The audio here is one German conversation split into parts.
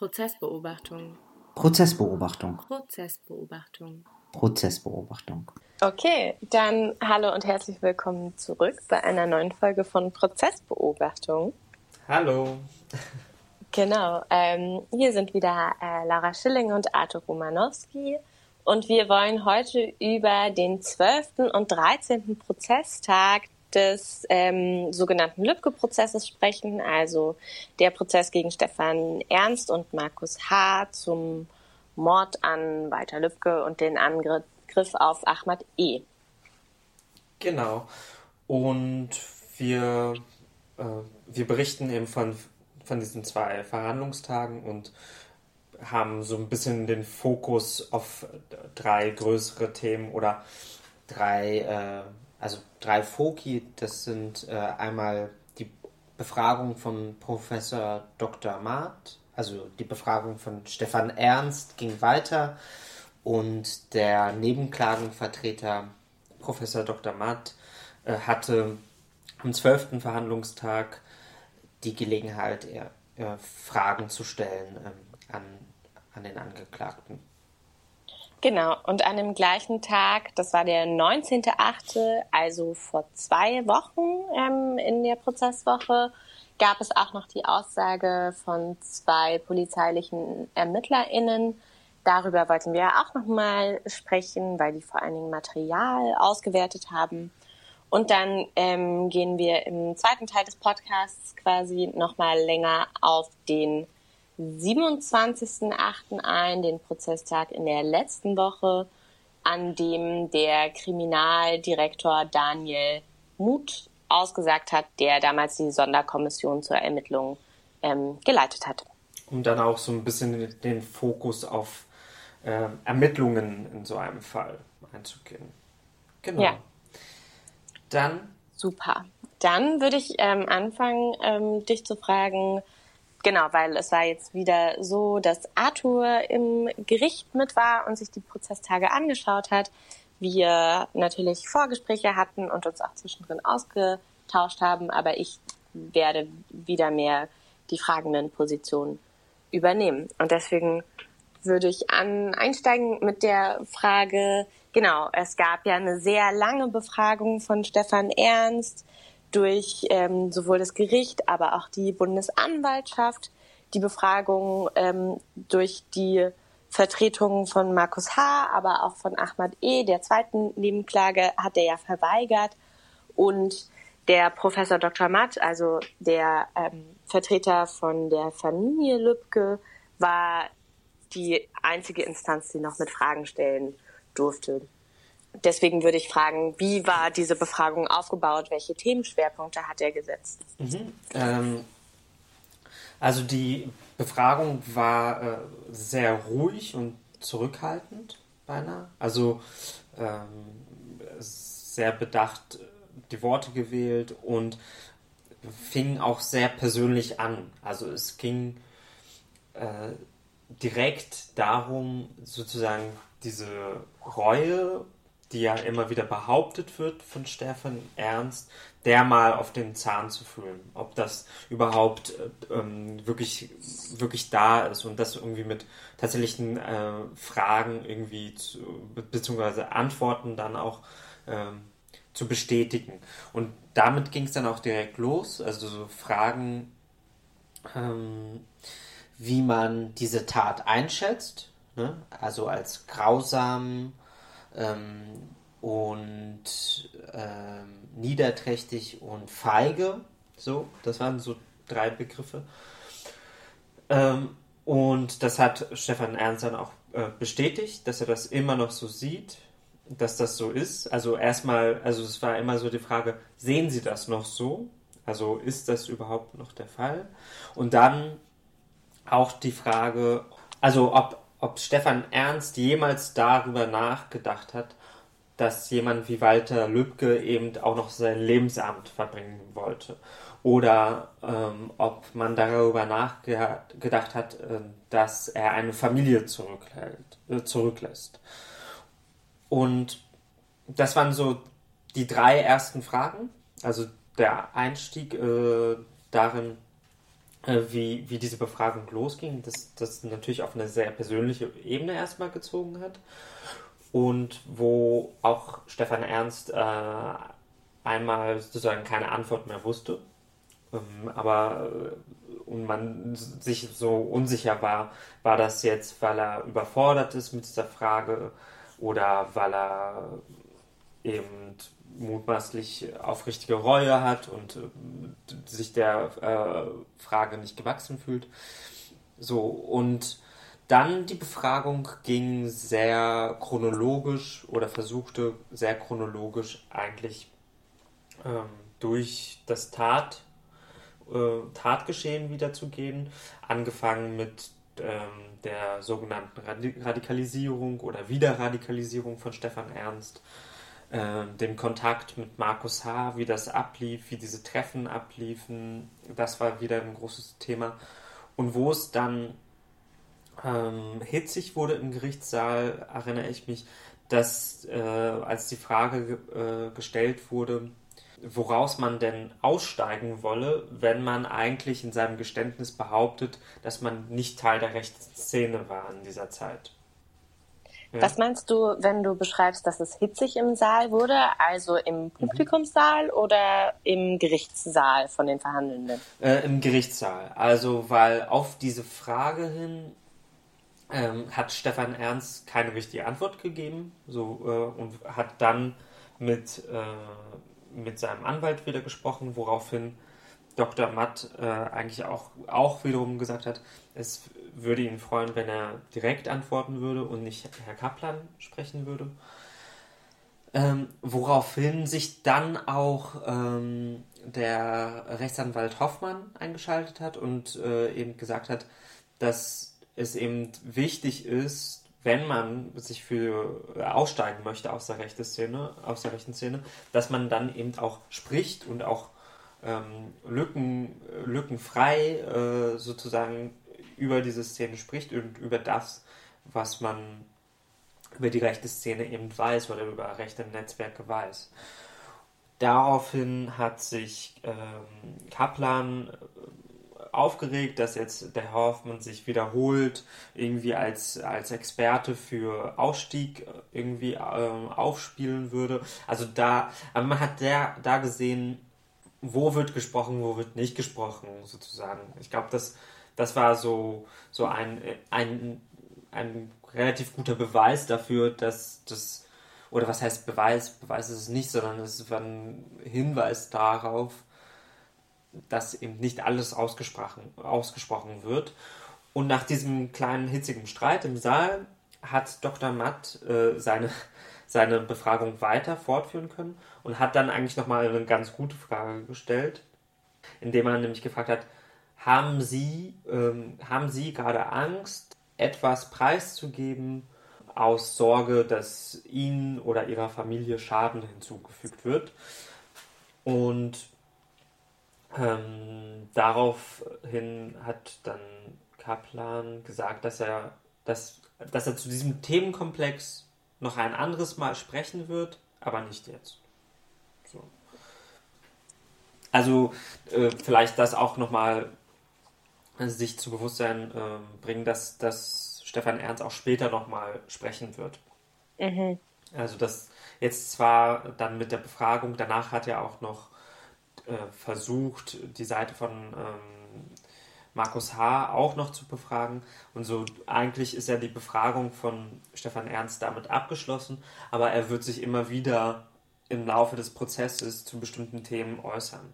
Prozessbeobachtung. Prozessbeobachtung. Prozessbeobachtung. Prozessbeobachtung. Okay, dann hallo und herzlich willkommen zurück bei einer neuen Folge von Prozessbeobachtung. Hallo. Genau, ähm, hier sind wieder äh, Laura Schilling und Arthur Romanowski und wir wollen heute über den 12. und 13. Prozesstag des ähm, sogenannten Lübcke-Prozesses sprechen, also der Prozess gegen Stefan Ernst und Markus H. zum Mord an Walter Lübcke und den Angriff auf Ahmad E. Genau. Und wir, äh, wir berichten eben von, von diesen zwei Verhandlungstagen und haben so ein bisschen den Fokus auf drei größere Themen oder drei äh, also drei Foki, das sind äh, einmal die Befragung von Professor Dr. Maat, also die Befragung von Stefan Ernst ging weiter und der Nebenklagenvertreter Professor Dr. Maat äh, hatte am zwölften Verhandlungstag die Gelegenheit, äh, Fragen zu stellen ähm, an, an den Angeklagten. Genau, und an dem gleichen Tag, das war der 19.8., also vor zwei Wochen ähm, in der Prozesswoche, gab es auch noch die Aussage von zwei polizeilichen ErmittlerInnen. Darüber wollten wir auch nochmal sprechen, weil die vor allen Dingen Material ausgewertet haben. Und dann ähm, gehen wir im zweiten Teil des Podcasts quasi nochmal länger auf den 27.08. ein, den Prozesstag in der letzten Woche, an dem der Kriminaldirektor Daniel Muth ausgesagt hat, der damals die Sonderkommission zur Ermittlung ähm, geleitet hat. Um dann auch so ein bisschen den Fokus auf äh, Ermittlungen in so einem Fall einzugehen. Genau. Ja. Dann. Super. Dann würde ich ähm, anfangen, ähm, dich zu fragen, Genau, weil es war jetzt wieder so, dass Arthur im Gericht mit war und sich die Prozesstage angeschaut hat. Wir natürlich Vorgespräche hatten und uns auch zwischendrin ausgetauscht haben, aber ich werde wieder mehr die fragenden Positionen übernehmen. Und deswegen würde ich an, einsteigen mit der Frage, genau, es gab ja eine sehr lange Befragung von Stefan Ernst durch ähm, sowohl das Gericht, aber auch die Bundesanwaltschaft, die Befragung ähm, durch die Vertretung von Markus H., aber auch von Ahmad E., der zweiten Nebenklage, hat er ja verweigert. Und der Professor Dr. Matt, also der ähm, Vertreter von der Familie Lübcke, war die einzige Instanz, die noch mit Fragen stellen durfte deswegen würde ich fragen, wie war diese Befragung aufgebaut? Welche Themenschwerpunkte hat er gesetzt? Mhm. Ähm, also die Befragung war äh, sehr ruhig und zurückhaltend beinahe. Also ähm, sehr bedacht die Worte gewählt und fing auch sehr persönlich an. Also es ging äh, direkt darum, sozusagen diese Reue die ja immer wieder behauptet wird von Stefan Ernst, der mal auf den Zahn zu fühlen. Ob das überhaupt äh, ähm, wirklich, wirklich da ist und das irgendwie mit tatsächlichen äh, Fragen irgendwie zu, beziehungsweise Antworten dann auch ähm, zu bestätigen. Und damit ging es dann auch direkt los. Also so Fragen, ähm, wie man diese Tat einschätzt, ne? also als grausam, ähm, und ähm, niederträchtig und feige. So, das waren so drei Begriffe. Ähm, und das hat Stefan Ernst dann auch äh, bestätigt, dass er das immer noch so sieht, dass das so ist. Also erstmal, also es war immer so die Frage, sehen Sie das noch so? Also ist das überhaupt noch der Fall? Und dann auch die Frage, also ob ob Stefan Ernst jemals darüber nachgedacht hat, dass jemand wie Walter Lübcke eben auch noch sein Lebensamt verbringen wollte. Oder ähm, ob man darüber nachgedacht hat, äh, dass er eine Familie äh, zurücklässt. Und das waren so die drei ersten Fragen. Also der Einstieg äh, darin, äh, wie, wie diese Befragung losging, das, das natürlich auf eine sehr persönliche Ebene erstmal gezogen hat. Und wo auch Stefan Ernst äh, einmal sozusagen keine Antwort mehr wusste, ähm, aber äh, und man sich so unsicher war, war das jetzt, weil er überfordert ist mit dieser Frage oder weil er eben mutmaßlich aufrichtige Reue hat und äh, sich der äh, Frage nicht gewachsen fühlt. So, und dann die Befragung ging sehr chronologisch oder versuchte sehr chronologisch eigentlich ähm, durch das Tat, äh, Tatgeschehen wiederzugehen, angefangen mit ähm, der sogenannten Radikalisierung oder Wiederradikalisierung von Stefan Ernst, äh, dem Kontakt mit Markus H., wie das ablief, wie diese Treffen abliefen, das war wieder ein großes Thema. Und wo es dann ähm, hitzig wurde im Gerichtssaal, erinnere ich mich, dass äh, als die Frage äh, gestellt wurde, woraus man denn aussteigen wolle, wenn man eigentlich in seinem Geständnis behauptet, dass man nicht Teil der Rechtsszene war in dieser Zeit. Ja. Was meinst du, wenn du beschreibst, dass es hitzig im Saal wurde, also im mhm. Publikumssaal mhm. oder im Gerichtssaal von den Verhandelnden? Äh, Im Gerichtssaal. Also, weil auf diese Frage hin ähm, hat Stefan Ernst keine richtige Antwort gegeben so, äh, und hat dann mit äh, mit seinem Anwalt wieder gesprochen, woraufhin Dr. Matt äh, eigentlich auch, auch wiederum gesagt hat, es würde ihn freuen, wenn er direkt antworten würde und nicht Herr Kaplan sprechen würde. Ähm, woraufhin sich dann auch ähm, der Rechtsanwalt Hoffmann eingeschaltet hat und äh, eben gesagt hat, dass es eben wichtig ist, wenn man sich für äh, aussteigen möchte aus der rechten Szene, aus der rechten Szene, dass man dann eben auch spricht und auch ähm, Lücken, lückenfrei äh, sozusagen über diese Szene spricht und über das, was man über die rechte Szene eben weiß oder über rechte Netzwerke weiß. Daraufhin hat sich ähm, Kaplan aufgeregt, dass jetzt der Hoffmann sich wiederholt irgendwie als, als Experte für Ausstieg irgendwie ähm, aufspielen würde. Also da, aber man hat der, da gesehen, wo wird gesprochen, wo wird nicht gesprochen, sozusagen. Ich glaube, das, das war so, so ein, ein, ein relativ guter Beweis dafür, dass das, oder was heißt Beweis? Beweis ist es nicht, sondern es war ein Hinweis darauf, dass eben nicht alles ausgesprochen, ausgesprochen wird. Und nach diesem kleinen hitzigen Streit im Saal hat Dr. Matt äh, seine, seine Befragung weiter fortführen können und hat dann eigentlich nochmal eine ganz gute Frage gestellt, indem er nämlich gefragt hat, haben Sie, ähm, haben Sie gerade Angst, etwas preiszugeben aus Sorge, dass Ihnen oder Ihrer Familie Schaden hinzugefügt wird? Und ähm, daraufhin hat dann Kaplan gesagt, dass er, dass, dass er zu diesem Themenkomplex noch ein anderes Mal sprechen wird, aber nicht jetzt. So. Also äh, vielleicht das auch nochmal sich zu Bewusstsein äh, bringen, dass, dass Stefan Ernst auch später nochmal sprechen wird. Mhm. Also das jetzt zwar dann mit der Befragung, danach hat er auch noch äh, versucht, die Seite von ähm, Markus H. auch noch zu befragen. Und so eigentlich ist ja die Befragung von Stefan Ernst damit abgeschlossen, aber er wird sich immer wieder im Laufe des Prozesses zu bestimmten Themen äußern.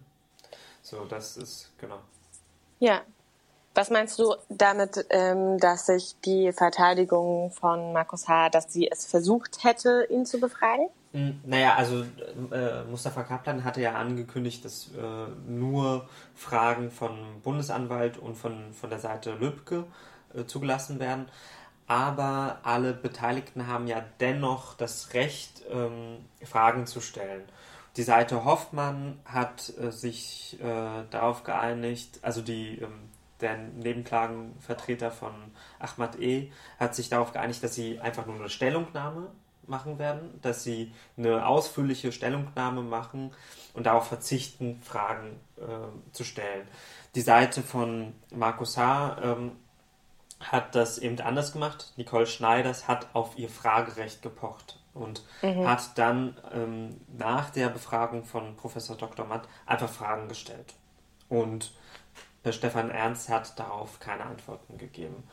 So, das ist genau. Ja. Was meinst du damit, ähm, dass sich die Verteidigung von Markus H., dass sie es versucht hätte, ihn zu befragen? Hm, naja, also äh, Mustafa Kaplan hatte ja angekündigt, dass äh, nur Fragen von Bundesanwalt und von, von der Seite Lübcke äh, zugelassen werden. Aber alle Beteiligten haben ja dennoch das Recht, ähm, Fragen zu stellen. Die Seite Hoffmann hat äh, sich äh, darauf geeinigt, also die, ähm, der Nebenklagenvertreter von Ahmad E. hat sich darauf geeinigt, dass sie einfach nur eine Stellungnahme machen werden, dass sie eine ausführliche Stellungnahme machen und darauf verzichten, Fragen äh, zu stellen. Die Seite von Markus H. Ähm, hat das eben anders gemacht. Nicole Schneiders hat auf ihr Fragerecht gepocht und mhm. hat dann ähm, nach der Befragung von Professor Dr. Matt einfach Fragen gestellt. Und Stefan Ernst hat darauf keine Antworten gegeben.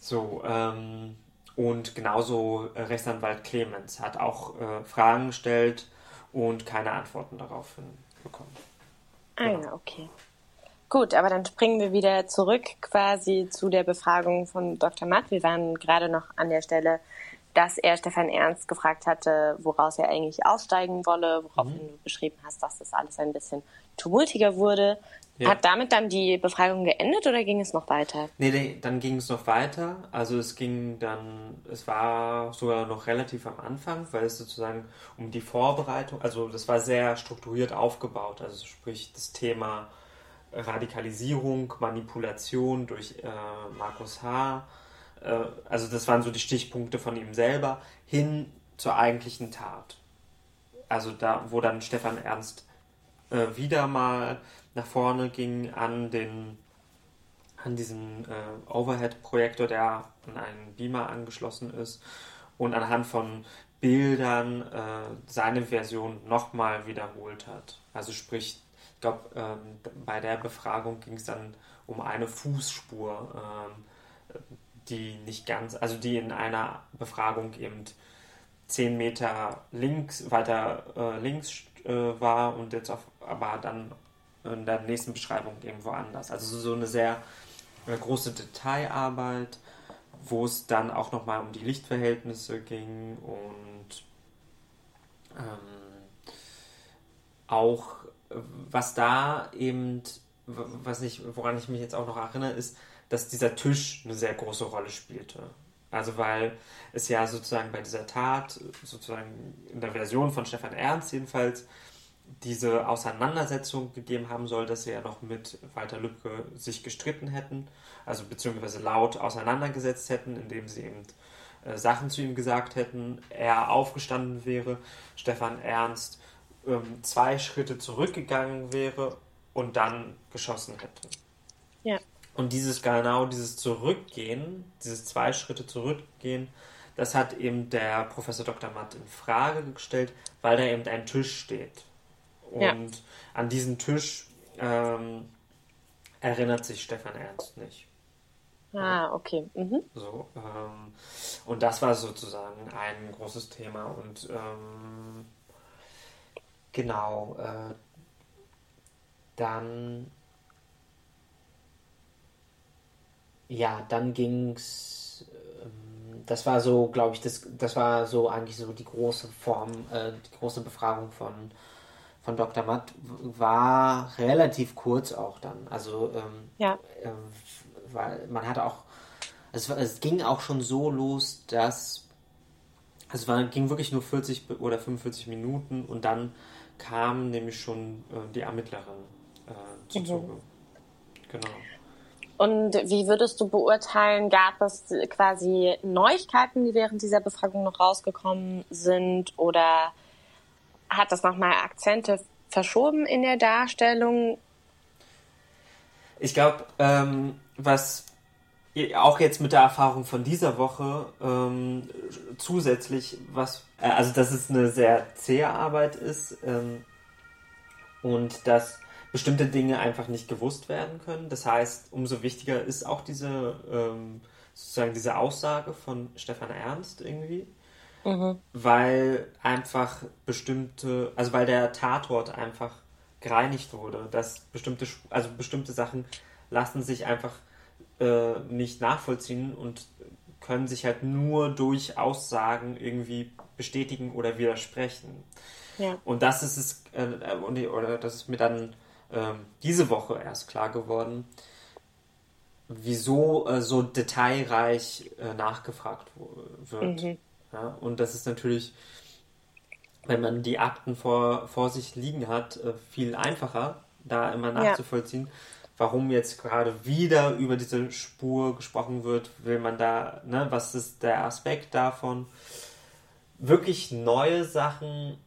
So, ähm, und genauso äh, Rechtsanwalt Clemens hat auch äh, Fragen gestellt und keine Antworten daraufhin bekommen. Ah ja, okay. Gut, aber dann springen wir wieder zurück quasi zu der Befragung von Dr. Matt. Wir waren gerade noch an der Stelle, dass er Stefan Ernst gefragt hatte, woraus er eigentlich aussteigen wolle, worauf mhm. du beschrieben hast, dass das alles ein bisschen tumultiger wurde. Ja. Hat damit dann die Befragung geendet oder ging es noch weiter? Nee, nee, dann ging es noch weiter. Also es ging dann, es war sogar noch relativ am Anfang, weil es sozusagen um die Vorbereitung, also das war sehr strukturiert aufgebaut. Also sprich das Thema Radikalisierung, Manipulation durch äh, Markus H., also das waren so die Stichpunkte von ihm selber, hin zur eigentlichen Tat. Also da, wo dann Stefan Ernst äh, wieder mal nach vorne ging an den an diesen äh, Overhead-Projektor, der an einen Beamer angeschlossen ist und anhand von Bildern äh, seine Version nochmal wiederholt hat. Also sprich, ich glaube, ähm, bei der Befragung ging es dann um eine Fußspur, ähm, die nicht ganz, also die in einer Befragung eben zehn Meter links, weiter äh, links äh, war und jetzt auf, aber dann in der nächsten Beschreibung irgendwo anders. Also so eine sehr äh, große Detailarbeit, wo es dann auch nochmal um die Lichtverhältnisse ging und ähm, auch was da eben, was ich, woran ich mich jetzt auch noch erinnere, ist, dass dieser Tisch eine sehr große Rolle spielte. Also weil es ja sozusagen bei dieser Tat, sozusagen in der Version von Stefan Ernst jedenfalls, diese Auseinandersetzung gegeben haben soll, dass sie ja noch mit Walter Lübcke sich gestritten hätten, also beziehungsweise laut auseinandergesetzt hätten, indem sie eben äh, Sachen zu ihm gesagt hätten, er aufgestanden wäre, Stefan Ernst ähm, zwei Schritte zurückgegangen wäre und dann geschossen hätte. Ja. Und dieses genau dieses Zurückgehen, dieses zwei Schritte zurückgehen, das hat eben der Professor Dr. Matt in Frage gestellt, weil da eben ein Tisch steht. Und ja. an diesen Tisch ähm, erinnert sich Stefan Ernst nicht. Ah, okay. Mhm. So, ähm, und das war sozusagen ein großes Thema. Und ähm, genau, äh, dann ja, dann ging's. Ähm, das war so, glaube ich, das, das war so eigentlich so die große Form, äh, die große Befragung von, von Dr. Matt war relativ kurz auch dann. Also ähm, ja. äh, weil man hatte auch, es, es ging auch schon so los, dass also es war, ging wirklich nur 40 oder 45 Minuten und dann kam nämlich schon äh, die Ermittlerin äh, zu mhm. Zuge. Genau. Und wie würdest du beurteilen, gab es quasi Neuigkeiten, die während dieser Befragung noch rausgekommen sind oder hat das nochmal Akzente verschoben in der Darstellung? Ich glaube, ähm, was auch jetzt mit der Erfahrung von dieser Woche ähm, zusätzlich, was, äh, also dass es eine sehr zähe Arbeit ist ähm, und dass bestimmte Dinge einfach nicht gewusst werden können. Das heißt, umso wichtiger ist auch diese, ähm, sozusagen diese Aussage von Stefan Ernst irgendwie. Mhm. Weil einfach bestimmte, also weil der Tatort einfach gereinigt wurde, dass bestimmte, also bestimmte Sachen lassen sich einfach äh, nicht nachvollziehen und können sich halt nur durch Aussagen irgendwie bestätigen oder widersprechen. Ja. Und das ist es, äh, oder das ist mir dann ähm, diese Woche erst klar geworden, wieso äh, so detailreich äh, nachgefragt wird. Mhm. Ja, und das ist natürlich, wenn man die Akten vor, vor sich liegen hat, äh, viel einfacher, da immer nachzuvollziehen. Ja. Warum jetzt gerade wieder über diese Spur gesprochen wird, will man da, ne, was ist der Aspekt davon? wirklich neue Sachen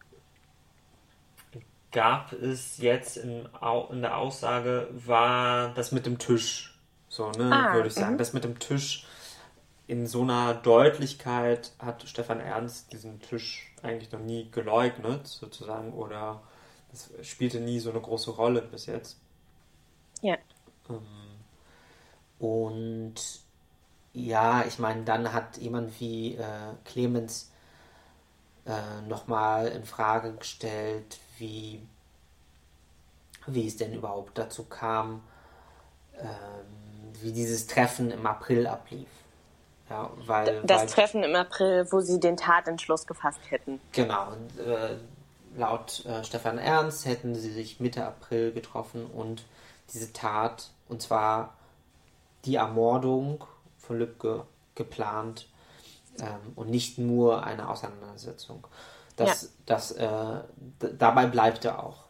gab es jetzt in, in der Aussage, war das mit dem Tisch. So, ne, ah, würde ich sagen. -hmm. Das mit dem Tisch in so einer Deutlichkeit hat Stefan Ernst diesen Tisch eigentlich noch nie geleugnet, sozusagen, oder das spielte nie so eine große Rolle bis jetzt. Ja. Ähm, und ja, ich meine, dann hat jemand wie äh, Clemens äh, nochmal in Frage gestellt, wie, wie es denn überhaupt dazu kam, ähm, wie dieses Treffen im April ablief. Ja, weil, das weil, Treffen im April, wo sie den Tatentschluss gefasst hätten. Genau. Äh, laut äh, Stefan Ernst hätten sie sich Mitte April getroffen und diese Tat, und zwar die Ermordung von Lübcke, geplant ähm, und nicht nur eine Auseinandersetzung. Das, ja. das, äh, dabei bleibt er auch.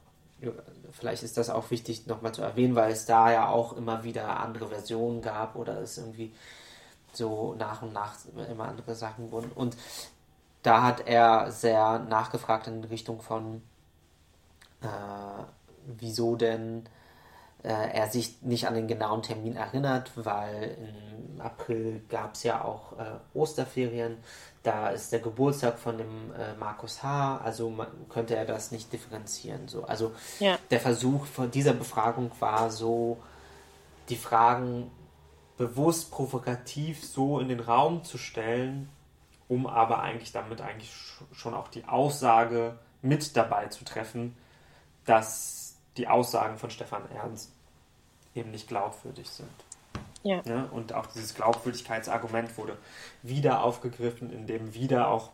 Vielleicht ist das auch wichtig nochmal zu erwähnen, weil es da ja auch immer wieder andere Versionen gab oder es irgendwie so nach und nach immer andere Sachen wurden. Und da hat er sehr nachgefragt in Richtung von, äh, wieso denn äh, er sich nicht an den genauen Termin erinnert, weil im April gab es ja auch äh, Osterferien. Da ist der Geburtstag von dem äh, Markus H., also man, könnte er das nicht differenzieren. So. Also ja. der Versuch von dieser Befragung war so, die Fragen bewusst provokativ so in den Raum zu stellen, um aber eigentlich damit eigentlich schon auch die Aussage mit dabei zu treffen, dass die Aussagen von Stefan Ernst eben nicht glaubwürdig sind. Ja. ja. Und auch dieses Glaubwürdigkeitsargument wurde wieder aufgegriffen, indem wieder auch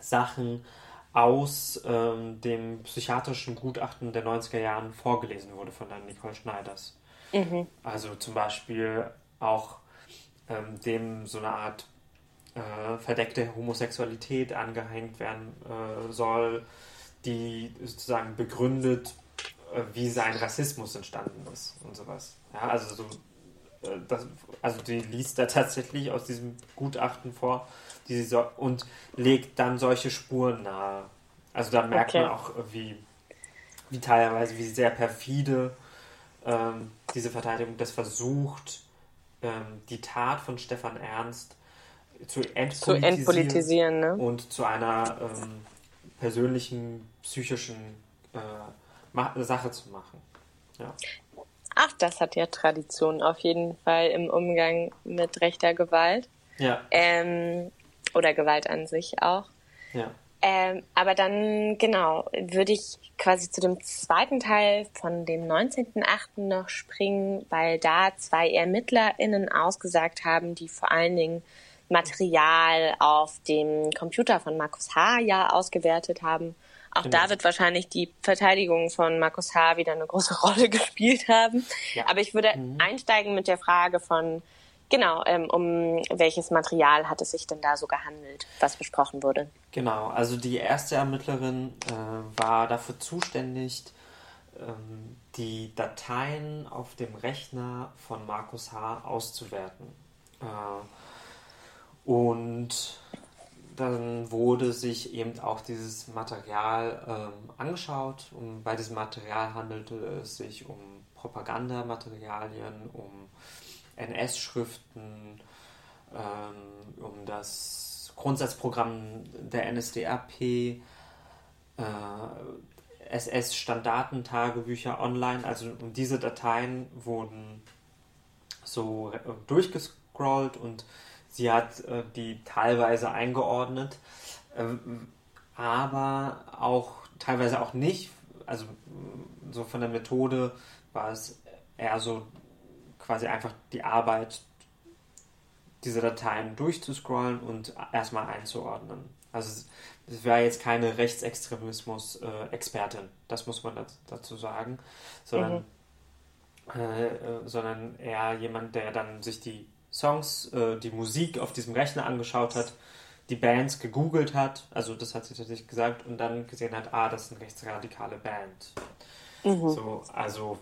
Sachen aus ähm, dem psychiatrischen Gutachten der 90er Jahren vorgelesen wurde von der Nicole Schneiders. Mhm. Also zum Beispiel auch ähm, dem so eine Art äh, verdeckte Homosexualität angehängt werden äh, soll, die sozusagen begründet, äh, wie sein Rassismus entstanden ist und sowas. Ja, also so, das, also die liest da tatsächlich aus diesem Gutachten vor die so, und legt dann solche Spuren nahe. Also da merkt okay. man auch, wie, wie teilweise, wie sehr perfide ähm, diese Verteidigung das versucht, ähm, die Tat von Stefan Ernst zu entpolitisieren, zu entpolitisieren ne? und zu einer ähm, persönlichen psychischen äh, Sache zu machen. Ja. Ach, das hat ja Tradition auf jeden Fall im Umgang mit rechter Gewalt. Ja. Ähm, oder Gewalt an sich auch. Ja. Ähm, aber dann, genau, würde ich quasi zu dem zweiten Teil von dem 19.8. noch springen, weil da zwei ErmittlerInnen ausgesagt haben, die vor allen Dingen Material auf dem Computer von Markus H. ja ausgewertet haben. Auch genau. da wird wahrscheinlich die Verteidigung von Markus H. wieder eine große Rolle gespielt haben. Ja. Aber ich würde mhm. einsteigen mit der Frage von, Genau, ähm, um welches Material hat es sich denn da so gehandelt, was besprochen wurde? Genau, also die erste Ermittlerin äh, war dafür zuständig, ähm, die Dateien auf dem Rechner von Markus H. auszuwerten. Äh, und dann wurde sich eben auch dieses Material ähm, angeschaut. Und bei diesem Material handelte es sich um Propagandamaterialien, um NS-Schriften, ähm, um das Grundsatzprogramm der NSDAP, äh, SS-Standartentagebücher online. Also und diese Dateien wurden so durchgescrollt und sie hat äh, die teilweise eingeordnet, äh, aber auch teilweise auch nicht. Also so von der Methode war es eher so quasi einfach die Arbeit, diese Dateien durchzuscrollen und erstmal einzuordnen. Also es wäre jetzt keine Rechtsextremismus-Expertin, das muss man dazu sagen, sondern, mhm. äh, sondern eher jemand, der dann sich die Songs, äh, die Musik auf diesem Rechner angeschaut hat, die Bands gegoogelt hat, also das hat sie tatsächlich gesagt, und dann gesehen hat, ah, das ist eine rechtsradikale Band. Mhm. So, also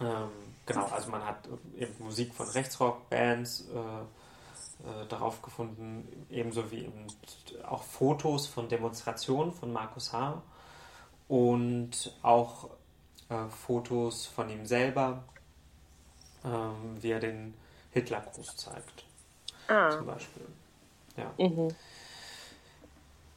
ähm, genau, also man hat eben Musik von Rechtsrock-Bands äh, äh, darauf gefunden, ebenso wie eben auch Fotos von Demonstrationen von Markus H. und auch äh, Fotos von ihm selber, ähm, wie er den Hitlergruß zeigt. Ah. Zum Beispiel. Ja. Mhm.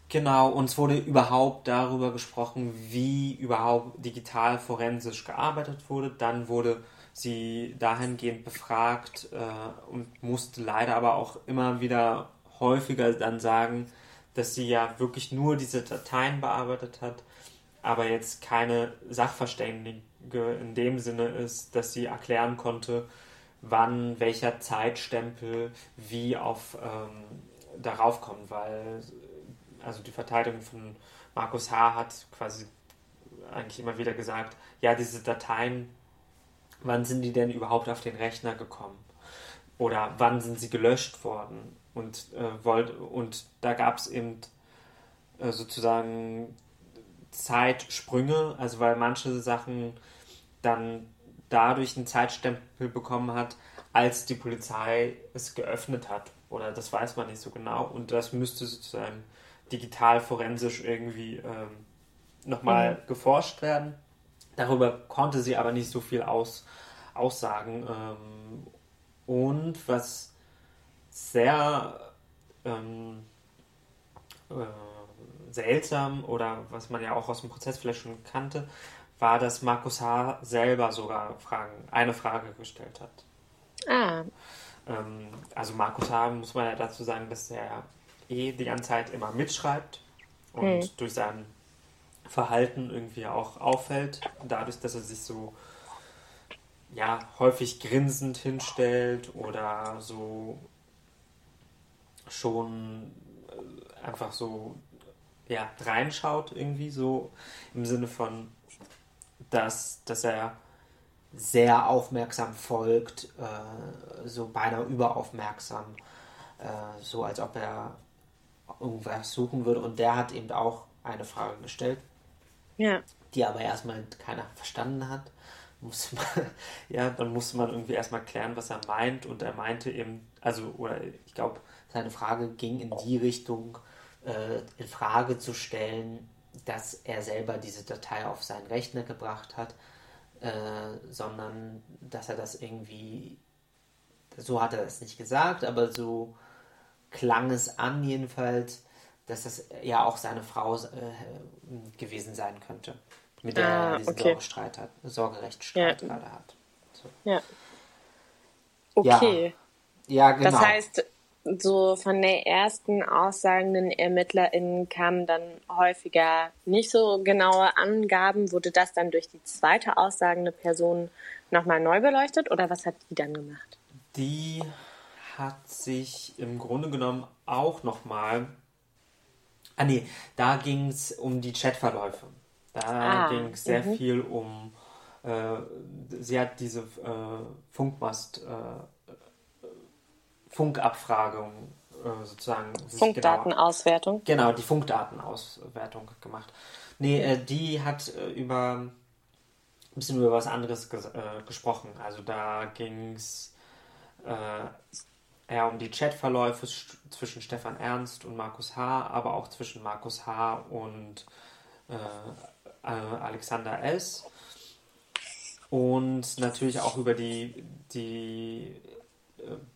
Genau, uns wurde überhaupt darüber gesprochen, wie überhaupt digital forensisch gearbeitet wurde. Dann wurde sie dahingehend befragt äh, und musste leider aber auch immer wieder häufiger dann sagen, dass sie ja wirklich nur diese Dateien bearbeitet hat, aber jetzt keine Sachverständige in dem Sinne ist, dass sie erklären konnte, wann welcher Zeitstempel wie auf ähm, darauf kommt, weil also die Verteidigung von Markus H. hat quasi eigentlich immer wieder gesagt, ja, diese Dateien, wann sind die denn überhaupt auf den Rechner gekommen? Oder wann sind sie gelöscht worden? Und, äh, wollt, und da gab es eben äh, sozusagen Zeitsprünge, also weil manche Sachen dann dadurch einen Zeitstempel bekommen hat, als die Polizei es geöffnet hat. Oder das weiß man nicht so genau. Und das müsste sozusagen digital forensisch irgendwie ähm, nochmal mhm. geforscht werden. Darüber konnte sie aber nicht so viel aus, aussagen. Ähm, und was sehr ähm, äh, seltsam oder was man ja auch aus dem Prozess vielleicht schon kannte, war, dass Markus H. selber sogar Fragen, eine Frage gestellt hat. Ah. Ähm, also Markus H. muss man ja dazu sagen, dass er eh die ganze Zeit immer mitschreibt und hm. durch sein Verhalten irgendwie auch auffällt. Dadurch, dass er sich so ja, häufig grinsend hinstellt oder so schon äh, einfach so ja, reinschaut irgendwie so im Sinne von, dass, dass er sehr aufmerksam folgt, äh, so beinahe überaufmerksam, äh, so als ob er irgendwas suchen würde. Und der hat eben auch eine Frage gestellt, ja. die aber erstmal keiner verstanden hat. Muss man, ja, dann musste man irgendwie erstmal klären, was er meint. Und er meinte eben, also, oder ich glaube, seine Frage ging in die Richtung, äh, in Frage zu stellen, dass er selber diese Datei auf seinen Rechner gebracht hat, äh, sondern dass er das irgendwie, so hat er es nicht gesagt, aber so klang es an jedenfalls, dass das ja auch seine Frau äh, gewesen sein könnte, mit der ah, er diesen okay. Sorgestreit hat, Sorgerechtsstreit ja. gerade hat. So. Ja. Okay. Ja. ja, genau. Das heißt, so von den ersten aussagenden ErmittlerInnen kamen dann häufiger nicht so genaue Angaben. Wurde das dann durch die zweite aussagende Person nochmal neu beleuchtet oder was hat die dann gemacht? Die hat sich im Grunde genommen auch nochmal. Ah nee, da ging es um die Chatverläufe. Da ah, ging es sehr -hmm. viel um. Äh, sie hat diese äh, Funkmast, äh, Funkabfragung äh, sozusagen. Funkdatenauswertung. Genau, genau, die Funkdatenauswertung gemacht. Nee, äh, die hat äh, über ein bisschen über was anderes ges gesprochen. Also da ging es eher um die Chatverläufe zwischen Stefan Ernst und Markus H., aber auch zwischen Markus H. und äh, äh, Alexander S. Und natürlich auch über die, die, äh,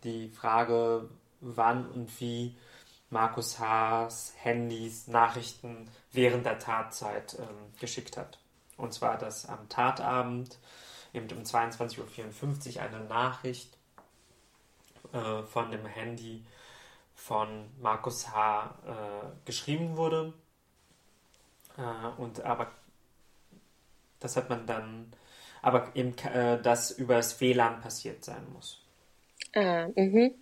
die Frage, wann und wie Markus H.'s Handys Nachrichten während der Tatzeit ähm, geschickt hat. Und zwar, dass am Tatabend eben um 22.54 Uhr eine Nachricht äh, von dem Handy von Markus H. Äh, geschrieben wurde. Äh, und aber das hat man dann, aber eben äh, das über das WLAN passiert sein muss. Ah, mhm.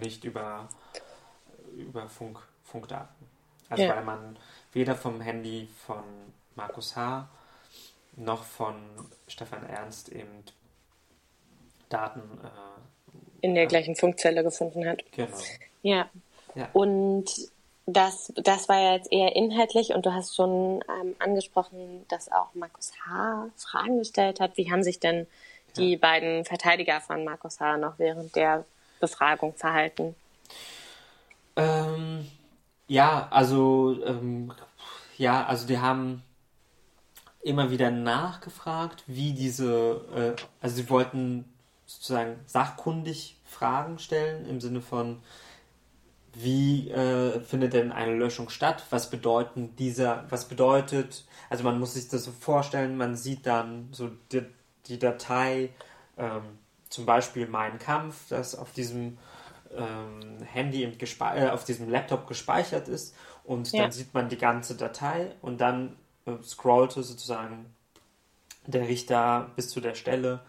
Nicht über, über Funk, Funkdaten. Also ja. weil man weder vom Handy von Markus H. noch von Stefan Ernst eben Daten äh, in der gleichen Funkzelle gefunden hat. Genau. Ja. ja. Und das, das war ja jetzt eher inhaltlich und du hast schon ähm, angesprochen, dass auch Markus H. Fragen gestellt hat. Wie haben sich denn die ja. beiden Verteidiger von Markus H. noch während der Befragung verhalten? Ähm, ja, also ähm, ja, also die haben immer wieder nachgefragt, wie diese, äh, also sie wollten sozusagen sachkundig Fragen stellen im Sinne von, wie äh, findet denn eine Löschung statt? Was bedeuten dieser, was bedeutet, also man muss sich das so vorstellen, man sieht dann so die, die Datei, ähm, zum Beispiel Mein Kampf, das auf diesem ähm, Handy, im äh, auf diesem Laptop gespeichert ist und ja. dann sieht man die ganze Datei und dann äh, scrollte sozusagen der Richter bis zu der Stelle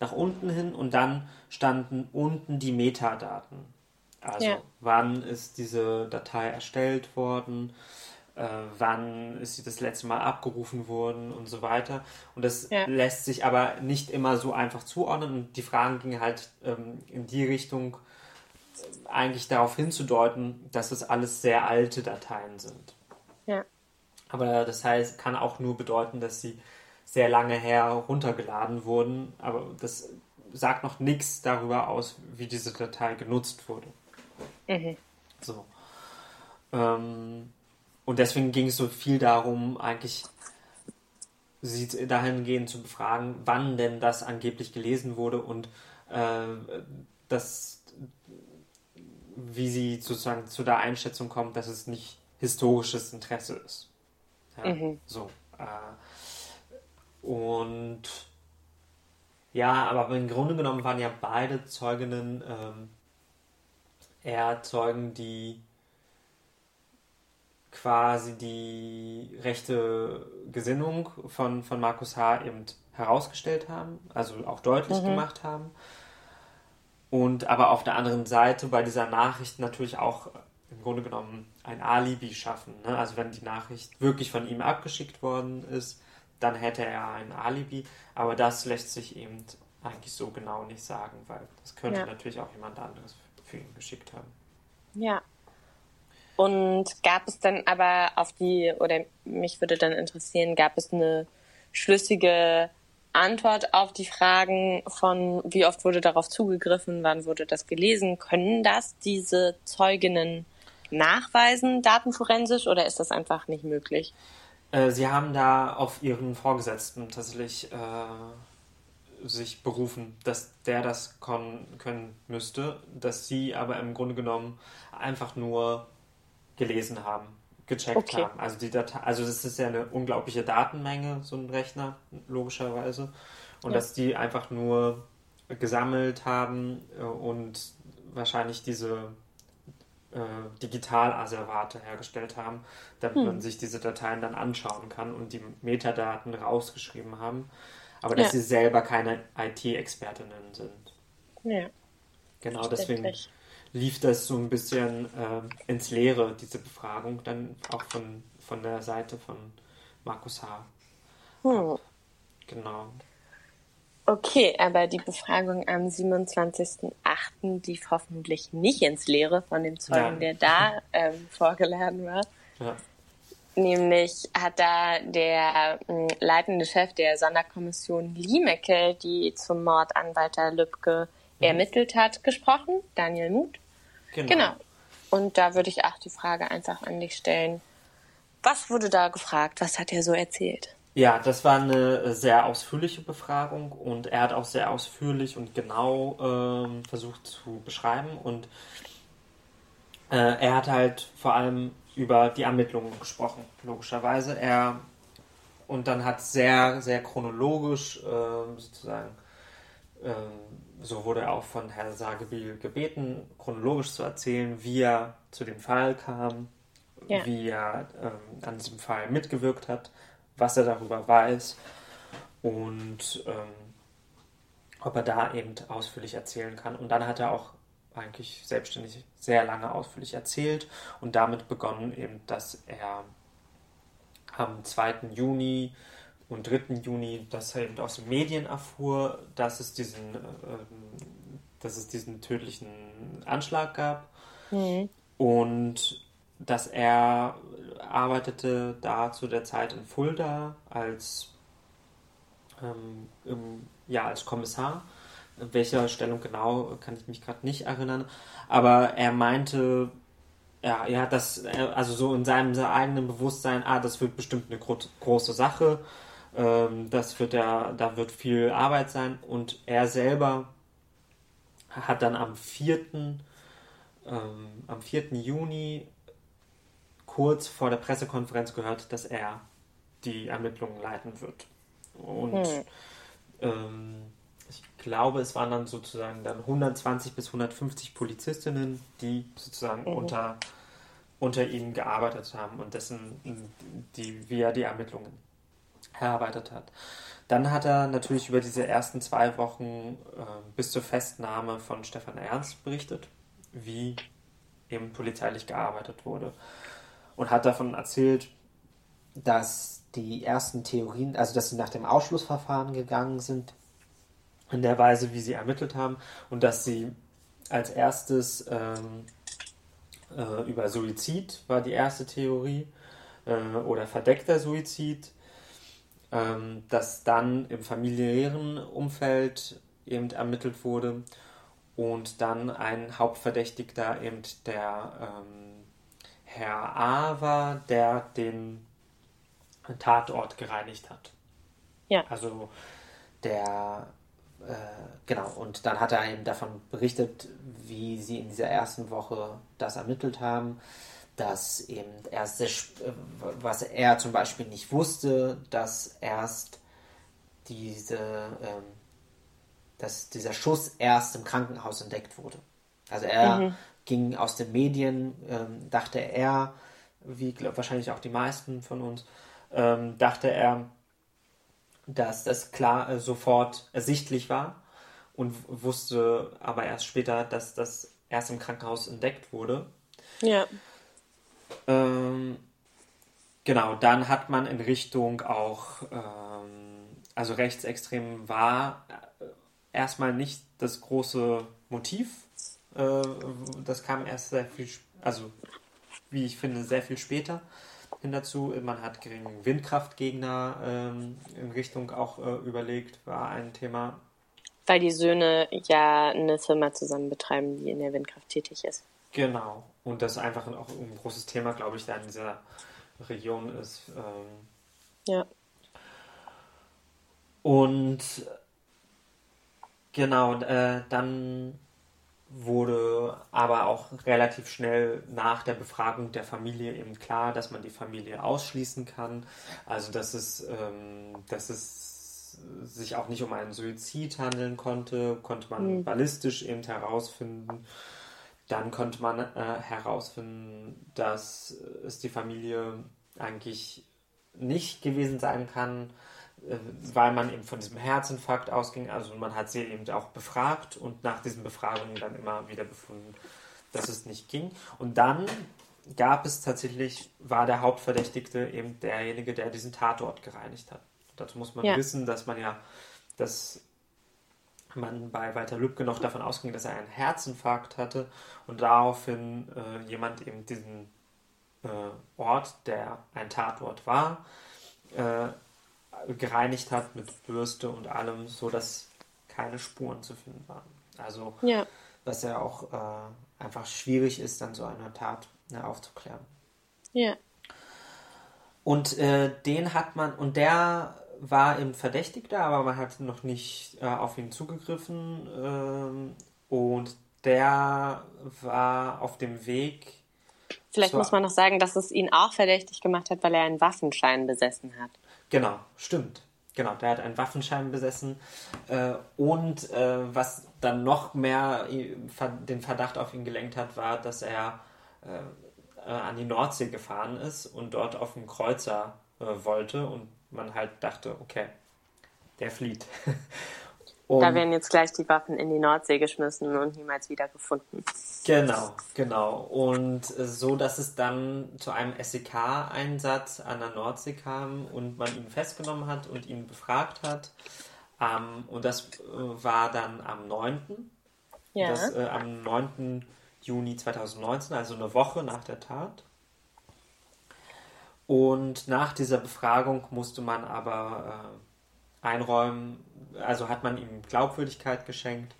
nach unten hin und dann standen unten die Metadaten. Also ja. wann ist diese Datei erstellt worden, wann ist sie das letzte Mal abgerufen worden und so weiter. Und das ja. lässt sich aber nicht immer so einfach zuordnen. Und die Fragen gingen halt ähm, in die Richtung, äh, eigentlich darauf hinzudeuten, dass es alles sehr alte Dateien sind. Ja. Aber das heißt, kann auch nur bedeuten, dass sie sehr lange her runtergeladen wurden. Aber das sagt noch nichts darüber aus, wie diese Datei genutzt wurde. Mhm. So. Ähm, und deswegen ging es so viel darum, eigentlich sie dahingehend zu befragen, wann denn das angeblich gelesen wurde und äh, das, wie sie sozusagen zu der Einschätzung kommt, dass es nicht historisches Interesse ist. Ja, mhm. So. Äh, und ja, aber im Grunde genommen waren ja beide Zeuginnen ähm, eher Zeugen, die quasi die rechte Gesinnung von, von Markus H. eben herausgestellt haben, also auch deutlich mhm. gemacht haben. Und aber auf der anderen Seite bei dieser Nachricht natürlich auch im Grunde genommen ein Alibi schaffen. Ne? Also wenn die Nachricht wirklich von ihm abgeschickt worden ist, dann hätte er ein Alibi. Aber das lässt sich eben eigentlich so genau nicht sagen, weil das könnte ja. natürlich auch jemand anderes für ihn geschickt haben. Ja. Und gab es dann aber auf die, oder mich würde dann interessieren, gab es eine schlüssige Antwort auf die Fragen von, wie oft wurde darauf zugegriffen, wann wurde das gelesen? Können das diese Zeuginnen nachweisen, datenforensisch, oder ist das einfach nicht möglich? Äh, sie haben da auf ihren Vorgesetzten tatsächlich äh, sich berufen, dass der das können müsste, dass sie aber im Grunde genommen einfach nur gelesen haben, gecheckt okay. haben. Also die Datei, also das ist ja eine unglaubliche Datenmenge, so ein Rechner, logischerweise. Und ja. dass die einfach nur gesammelt haben äh, und wahrscheinlich diese äh, Digitalasservate hergestellt haben, damit hm. man sich diese Dateien dann anschauen kann und die Metadaten rausgeschrieben haben aber dass ja. sie selber keine IT-Expertinnen sind. Ja. Genau, deswegen lief das so ein bisschen äh, ins Leere, diese Befragung, dann auch von, von der Seite von Markus H. Hm. Genau. Okay, aber die Befragung am 27.08. lief hoffentlich nicht ins Leere von dem Zeugen, ja. der da ähm, vorgeladen war. Ja. Nämlich hat da der äh, leitende Chef der Sonderkommission Liemecke, die zum Mord an Walter Lübcke mhm. ermittelt hat, gesprochen, Daniel Muth. Genau. genau. Und da würde ich auch die Frage einfach an dich stellen. Was wurde da gefragt? Was hat er so erzählt? Ja, das war eine sehr ausführliche Befragung und er hat auch sehr ausführlich und genau ähm, versucht zu beschreiben. Und äh, er hat halt vor allem über die Ermittlungen gesprochen, logischerweise. Er und dann hat sehr, sehr chronologisch äh, sozusagen, äh, so wurde er auch von Herrn Sagebiel gebeten, chronologisch zu erzählen, wie er zu dem Fall kam, ja. wie er äh, an diesem Fall mitgewirkt hat, was er darüber weiß und ähm, ob er da eben ausführlich erzählen kann. Und dann hat er auch eigentlich selbstständig sehr lange ausführlich erzählt und damit begonnen eben, dass er am 2. Juni und 3. Juni, dass er eben aus den Medien erfuhr, dass es diesen, äh, dass es diesen tödlichen Anschlag gab mhm. und dass er arbeitete da zu der Zeit in Fulda als ähm, im, ja als Kommissar welcher Stellung genau, kann ich mich gerade nicht erinnern. Aber er meinte, ja, ja, das, also so in seinem eigenen Bewusstsein, ah, das wird bestimmt eine gro große Sache. Ähm, das wird ja, da wird viel Arbeit sein. Und er selber hat dann am 4. Ähm, am 4. Juni kurz vor der Pressekonferenz gehört, dass er die Ermittlungen leiten wird. Und hm. ähm, ich glaube, es waren dann sozusagen dann 120 bis 150 Polizistinnen, die sozusagen mhm. unter, unter ihm gearbeitet haben und dessen, die, er die Ermittlungen erarbeitet hat. Dann hat er natürlich über diese ersten zwei Wochen äh, bis zur Festnahme von Stefan Ernst berichtet, wie eben polizeilich gearbeitet wurde. Und hat davon erzählt, dass die ersten Theorien, also dass sie nach dem Ausschlussverfahren gegangen sind, in der Weise, wie sie ermittelt haben, und dass sie als erstes ähm, äh, über Suizid war die erste Theorie äh, oder verdeckter Suizid, ähm, dass dann im familiären Umfeld eben ermittelt wurde und dann ein Hauptverdächtigter eben der ähm, Herr A war, der den Tatort gereinigt hat. Ja. Also der, äh, genau, und dann hat er eben davon berichtet, wie sie in dieser ersten Woche das ermittelt haben, dass eben erst, sehr, was er zum Beispiel nicht wusste, dass erst diese, ähm, dass dieser Schuss erst im Krankenhaus entdeckt wurde. Also er mhm. ging aus den Medien, ähm, dachte er, wie glaub, wahrscheinlich auch die meisten von uns, ähm, dachte er, dass das klar äh, sofort ersichtlich war und wusste aber erst später, dass das erst im Krankenhaus entdeckt wurde. Ja. Ähm, genau, dann hat man in Richtung auch, ähm, also rechtsextrem war äh, erstmal nicht das große Motiv. Äh, das kam erst sehr viel, also wie ich finde, sehr viel später hin dazu. Man hat gegen Windkraftgegner ähm, in Richtung auch äh, überlegt, war ein Thema. Weil die Söhne ja eine Firma zusammen betreiben, die in der Windkraft tätig ist. Genau. Und das einfach auch ein großes Thema, glaube ich, da in dieser Region ist. Ähm, ja. Und genau, äh, dann wurde aber auch relativ schnell nach der Befragung der Familie eben klar, dass man die Familie ausschließen kann. Also dass es, ähm, dass es sich auch nicht um einen Suizid handeln konnte, konnte man mhm. ballistisch eben herausfinden. Dann konnte man äh, herausfinden, dass es die Familie eigentlich nicht gewesen sein kann, äh, weil man eben von diesem Herzinfarkt ausging. Also man hat sie eben auch befragt und nach diesen Befragungen dann immer wieder befunden, dass es nicht ging. Und dann gab es tatsächlich, war der Hauptverdächtigte eben derjenige, der diesen Tatort gereinigt hat. Dazu muss man ja. wissen, dass man ja, dass man bei Walter Lübcke noch davon ausging, dass er einen Herzinfarkt hatte und daraufhin äh, jemand eben diesen äh, Ort, der ein Tatort war, äh, gereinigt hat mit Bürste und allem, so dass keine Spuren zu finden waren. Also, ja. was ja auch äh, einfach schwierig ist, dann so eine Tat ne, aufzuklären. Ja. Und äh, den hat man, und der war eben Verdächtigter, aber man hat noch nicht äh, auf ihn zugegriffen. Ähm, und der war auf dem Weg. Vielleicht muss man noch sagen, dass es ihn auch verdächtig gemacht hat, weil er einen Waffenschein besessen hat. Genau, stimmt. Genau, der hat einen Waffenschein besessen. Äh, und äh, was dann noch mehr den Verdacht auf ihn gelenkt hat, war, dass er äh, äh, an die Nordsee gefahren ist und dort auf dem Kreuzer äh, wollte und man halt dachte, okay, der flieht. Und da werden jetzt gleich die Waffen in die Nordsee geschmissen und niemals wieder gefunden. Genau, genau. Und so, dass es dann zu einem SEK-Einsatz an der Nordsee kam und man ihn festgenommen hat und ihn befragt hat. Ähm, und das äh, war dann am 9. Ja. Das, äh, am 9. Juni 2019, also eine Woche nach der Tat. Und nach dieser Befragung musste man aber äh, einräumen, also hat man ihm Glaubwürdigkeit geschenkt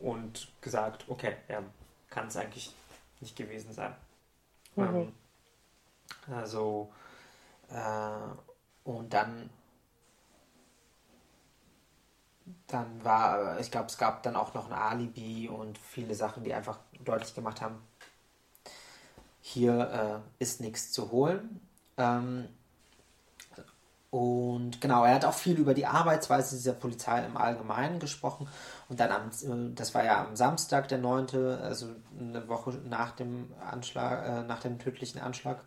und gesagt, okay, er kann es eigentlich nicht gewesen sein. Mhm. Ähm, also, äh, und dann, dann war, ich glaube, es gab dann auch noch ein Alibi und viele Sachen, die einfach deutlich gemacht haben, hier äh, ist nichts zu holen. Ähm, und genau, er hat auch viel über die Arbeitsweise dieser Polizei im Allgemeinen gesprochen. Und dann am, äh, das war ja am Samstag, der 9., also eine Woche nach dem Anschlag, äh, nach dem tödlichen Anschlag.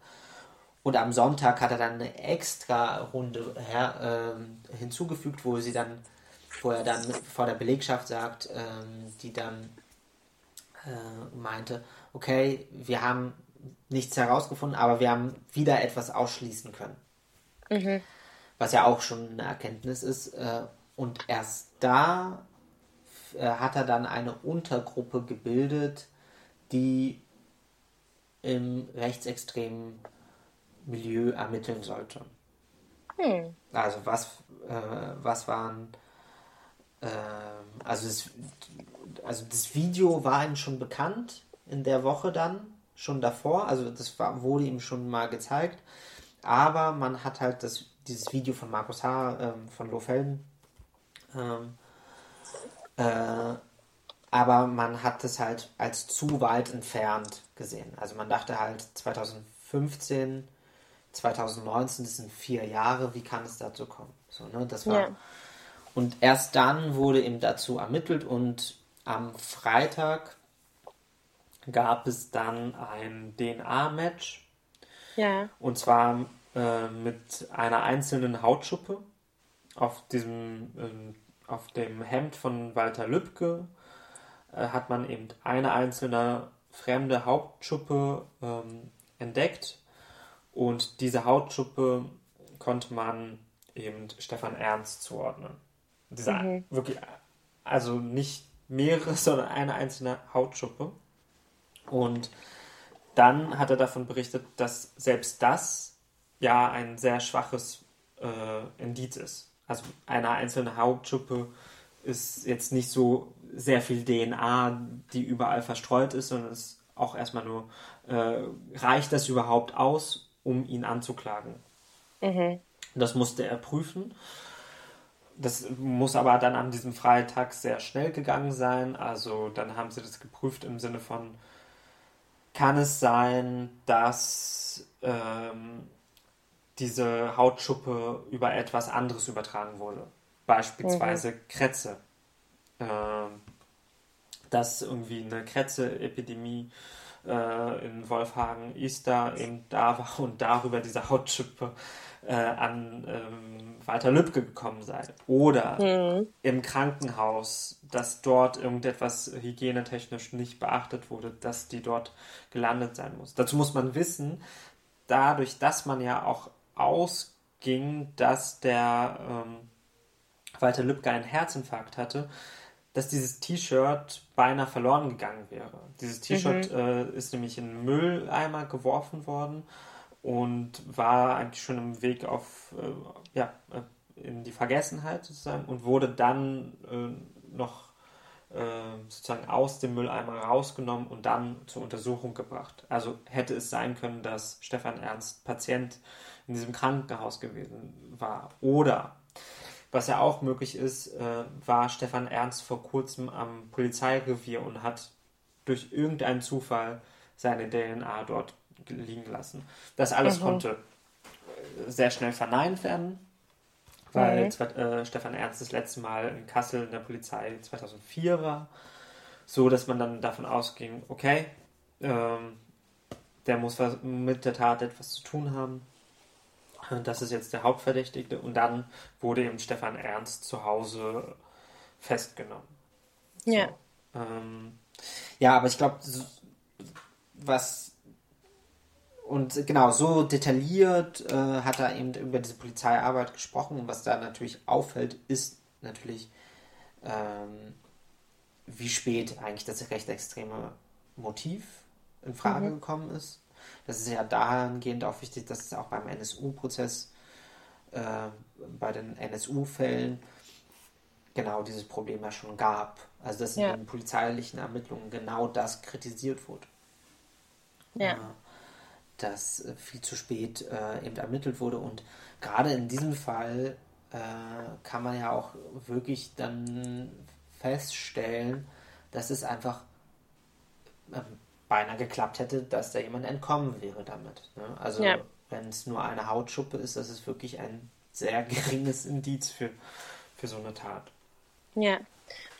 Und am Sonntag hat er dann eine extra Runde her, äh, hinzugefügt, wo sie dann, wo er dann vor der Belegschaft sagt, ähm, die dann äh, meinte, okay, wir haben nichts herausgefunden, aber wir haben wieder etwas ausschließen können. Mhm. Was ja auch schon eine Erkenntnis ist. Äh, und erst da äh, hat er dann eine Untergruppe gebildet, die im rechtsextremen Milieu ermitteln sollte. Hm. Also was, äh, was waren, äh, also, das, also das Video war ihm schon bekannt in der Woche dann, schon davor, also das war, wurde ihm schon mal gezeigt, aber man hat halt das, dieses Video von Markus H. Ähm, von Lohfelden, ähm, äh, aber man hat es halt als zu weit entfernt gesehen. Also man dachte halt 2015, 2019, das sind vier Jahre, wie kann es dazu kommen? So, ne, das war. Ja. Und erst dann wurde ihm dazu ermittelt und am Freitag gab es dann ein DNA-Match. Ja. Und zwar äh, mit einer einzelnen Hautschuppe auf diesem, äh, auf dem Hemd von Walter Lübcke äh, hat man eben eine einzelne fremde Hautschuppe ähm, entdeckt und diese Hautschuppe konnte man eben Stefan Ernst zuordnen. Dieser mhm. wirklich, also nicht mehrere, sondern eine einzelne Hautschuppe. Und dann hat er davon berichtet, dass selbst das ja ein sehr schwaches äh, Indiz ist. Also eine einzelne Hautschuppe ist jetzt nicht so sehr viel DNA, die überall verstreut ist, sondern es ist auch erstmal nur, äh, reicht das überhaupt aus, um ihn anzuklagen? Mhm. Das musste er prüfen. Das muss aber dann an diesem Freitag sehr schnell gegangen sein. Also dann haben sie das geprüft im Sinne von, kann es sein, dass ähm, diese Hautschuppe über etwas anderes übertragen wurde. Beispielsweise mhm. Krätze. Ähm, dass irgendwie eine Krätze-Epidemie äh, in Wolfhagen, Easter eben da war und darüber diese Hautschuppe äh, an ähm, Walter Lübcke gekommen sei. Oder mhm. im Krankenhaus, dass dort irgendetwas hygienetechnisch nicht beachtet wurde, dass die dort gelandet sein muss. Dazu muss man wissen, dadurch, dass man ja auch ausging, dass der ähm, Walter Lübcke einen Herzinfarkt hatte, dass dieses T-Shirt beinahe verloren gegangen wäre. Dieses T-Shirt mhm. äh, ist nämlich in den Mülleimer geworfen worden und war eigentlich schon im Weg auf äh, ja, äh, in die Vergessenheit sozusagen und wurde dann äh, noch äh, sozusagen aus dem Mülleimer rausgenommen und dann zur Untersuchung gebracht. Also hätte es sein können, dass Stefan Ernst Patient in diesem Krankenhaus gewesen war. Oder was ja auch möglich ist, äh, war Stefan Ernst vor kurzem am Polizeirevier und hat durch irgendeinen Zufall seine DNA dort liegen lassen. Das alles mhm. konnte äh, sehr schnell verneint werden, weil mhm. äh, Stefan Ernst das letzte Mal in Kassel in der Polizei 2004 war, so dass man dann davon ausging, okay, ähm, der muss mit der Tat etwas zu tun haben. Das ist jetzt der Hauptverdächtige und dann wurde eben Stefan Ernst zu Hause festgenommen. Ja. So, ähm, ja, aber ich glaube, was und genau, so detailliert äh, hat er eben über diese Polizeiarbeit gesprochen. Und was da natürlich auffällt, ist natürlich, ähm, wie spät eigentlich das recht extreme Motiv in Frage mhm. gekommen ist. Das ist ja dahingehend auch wichtig, dass es auch beim NSU-Prozess, äh, bei den NSU-Fällen, genau dieses Problem ja schon gab. Also dass Ja. in den polizeilichen Ermittlungen genau das kritisiert wurde. Ja. Äh, dass äh, viel zu spät äh, eben ermittelt wurde. Und gerade in diesem Fall äh, kann man ja auch wirklich dann feststellen, dass es einfach ähm, beinahe geklappt hätte, dass da jemand entkommen wäre damit. Ne? Also Ja. wenn es nur eine Hautschuppe ist, das ist wirklich ein sehr geringes Indiz für, für so eine Tat. Ja.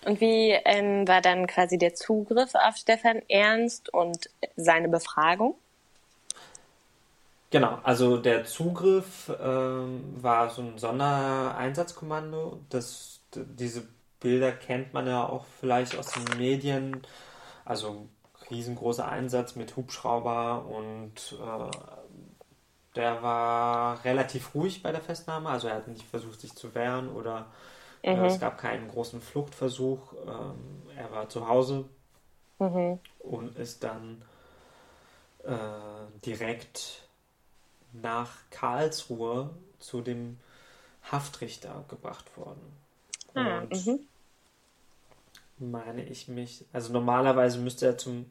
Und wie ähm, war dann quasi der Zugriff auf Stefan Ernst und seine Befragung? Genau, also der Zugriff ähm, war so ein Sondereinsatzkommando. Das, diese Bilder kennt man ja auch vielleicht aus den Medien. Also riesengroßer Einsatz mit Hubschrauber und äh, der war relativ ruhig bei der Festnahme. Also er hat nicht versucht, sich zu wehren oder äh, es gab keinen großen Fluchtversuch. Ähm, er war zu Hause und ist dann äh, direkt nach Karlsruhe zu dem Haftrichter gebracht worden. Ah, Und mhm. meine ich mich, also normalerweise müsste er zum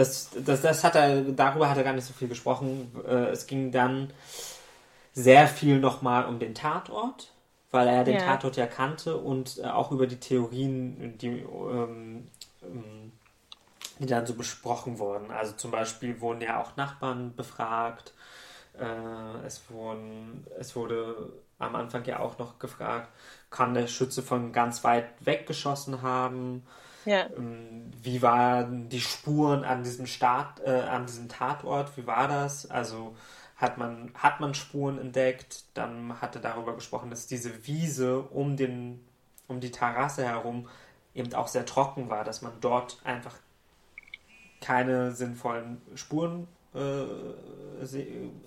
das, das, das hat er, darüber hat er gar nicht so viel gesprochen. Äh, Es ging dann sehr viel nochmal um den Tatort, weil er den Ja. Tatort ja kannte und äh, auch über die Theorien, die, ähm, ähm, die dann so besprochen wurden. Also zum Beispiel wurden ja auch Nachbarn befragt. Äh, es, wurden, es wurde am Anfang ja auch noch gefragt, kann der Schütze von ganz weit weg geschossen haben? Ja. Ähm, Wie waren die Spuren an diesem Start, äh, an diesem Tatort? Wie war das? Also hat man, hat man Spuren entdeckt? Dann hat er darüber gesprochen, dass diese Wiese um den, um die Terrasse herum eben auch sehr trocken war, dass man dort einfach keine sinnvollen Spuren äh,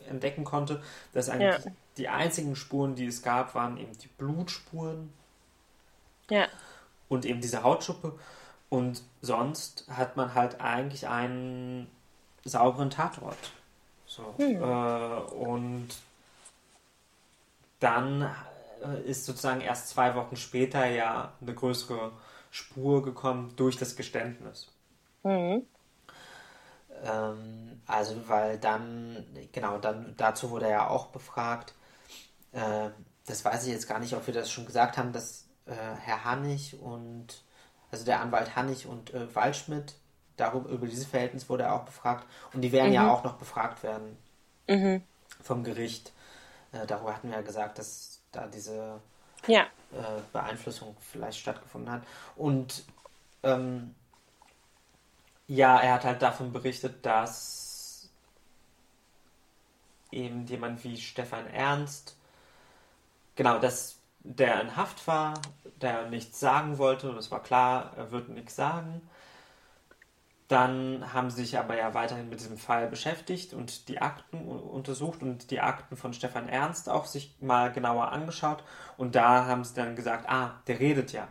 entdecken konnte. Dass eigentlich Ja. die einzigen Spuren, die es gab, waren eben die Blutspuren Ja. und eben diese Hautschuppe. Und sonst hat man halt eigentlich einen sauberen Tatort. So. Äh, und dann äh, ist sozusagen erst zwei Wochen später ja eine größere Spur gekommen durch das Geständnis. Mhm. Ähm, also, weil dann, genau, dann dazu wurde er ja auch befragt. Äh, das weiß ich jetzt gar nicht, ob wir das schon gesagt haben, dass äh, Herr Hannig und, also der Anwalt Hannig und äh, Waldschmidt, darüber, über dieses Verhältnis wurde er auch befragt. Und die werden ja auch noch befragt werden vom Gericht. Äh, darüber hatten wir ja gesagt, dass da diese Ja. äh, Beeinflussung vielleicht stattgefunden hat. Und ähm, ja, er hat halt davon berichtet, dass eben jemand wie Stefan Ernst, genau, dass der in Haft war, der nichts sagen wollte und es war klar, er würde nichts sagen. Dann haben sie sich aber ja weiterhin mit diesem Fall beschäftigt und die Akten untersucht und die Akten von Stefan Ernst auch sich mal genauer angeschaut. Und da haben sie dann gesagt, ah, der redet ja.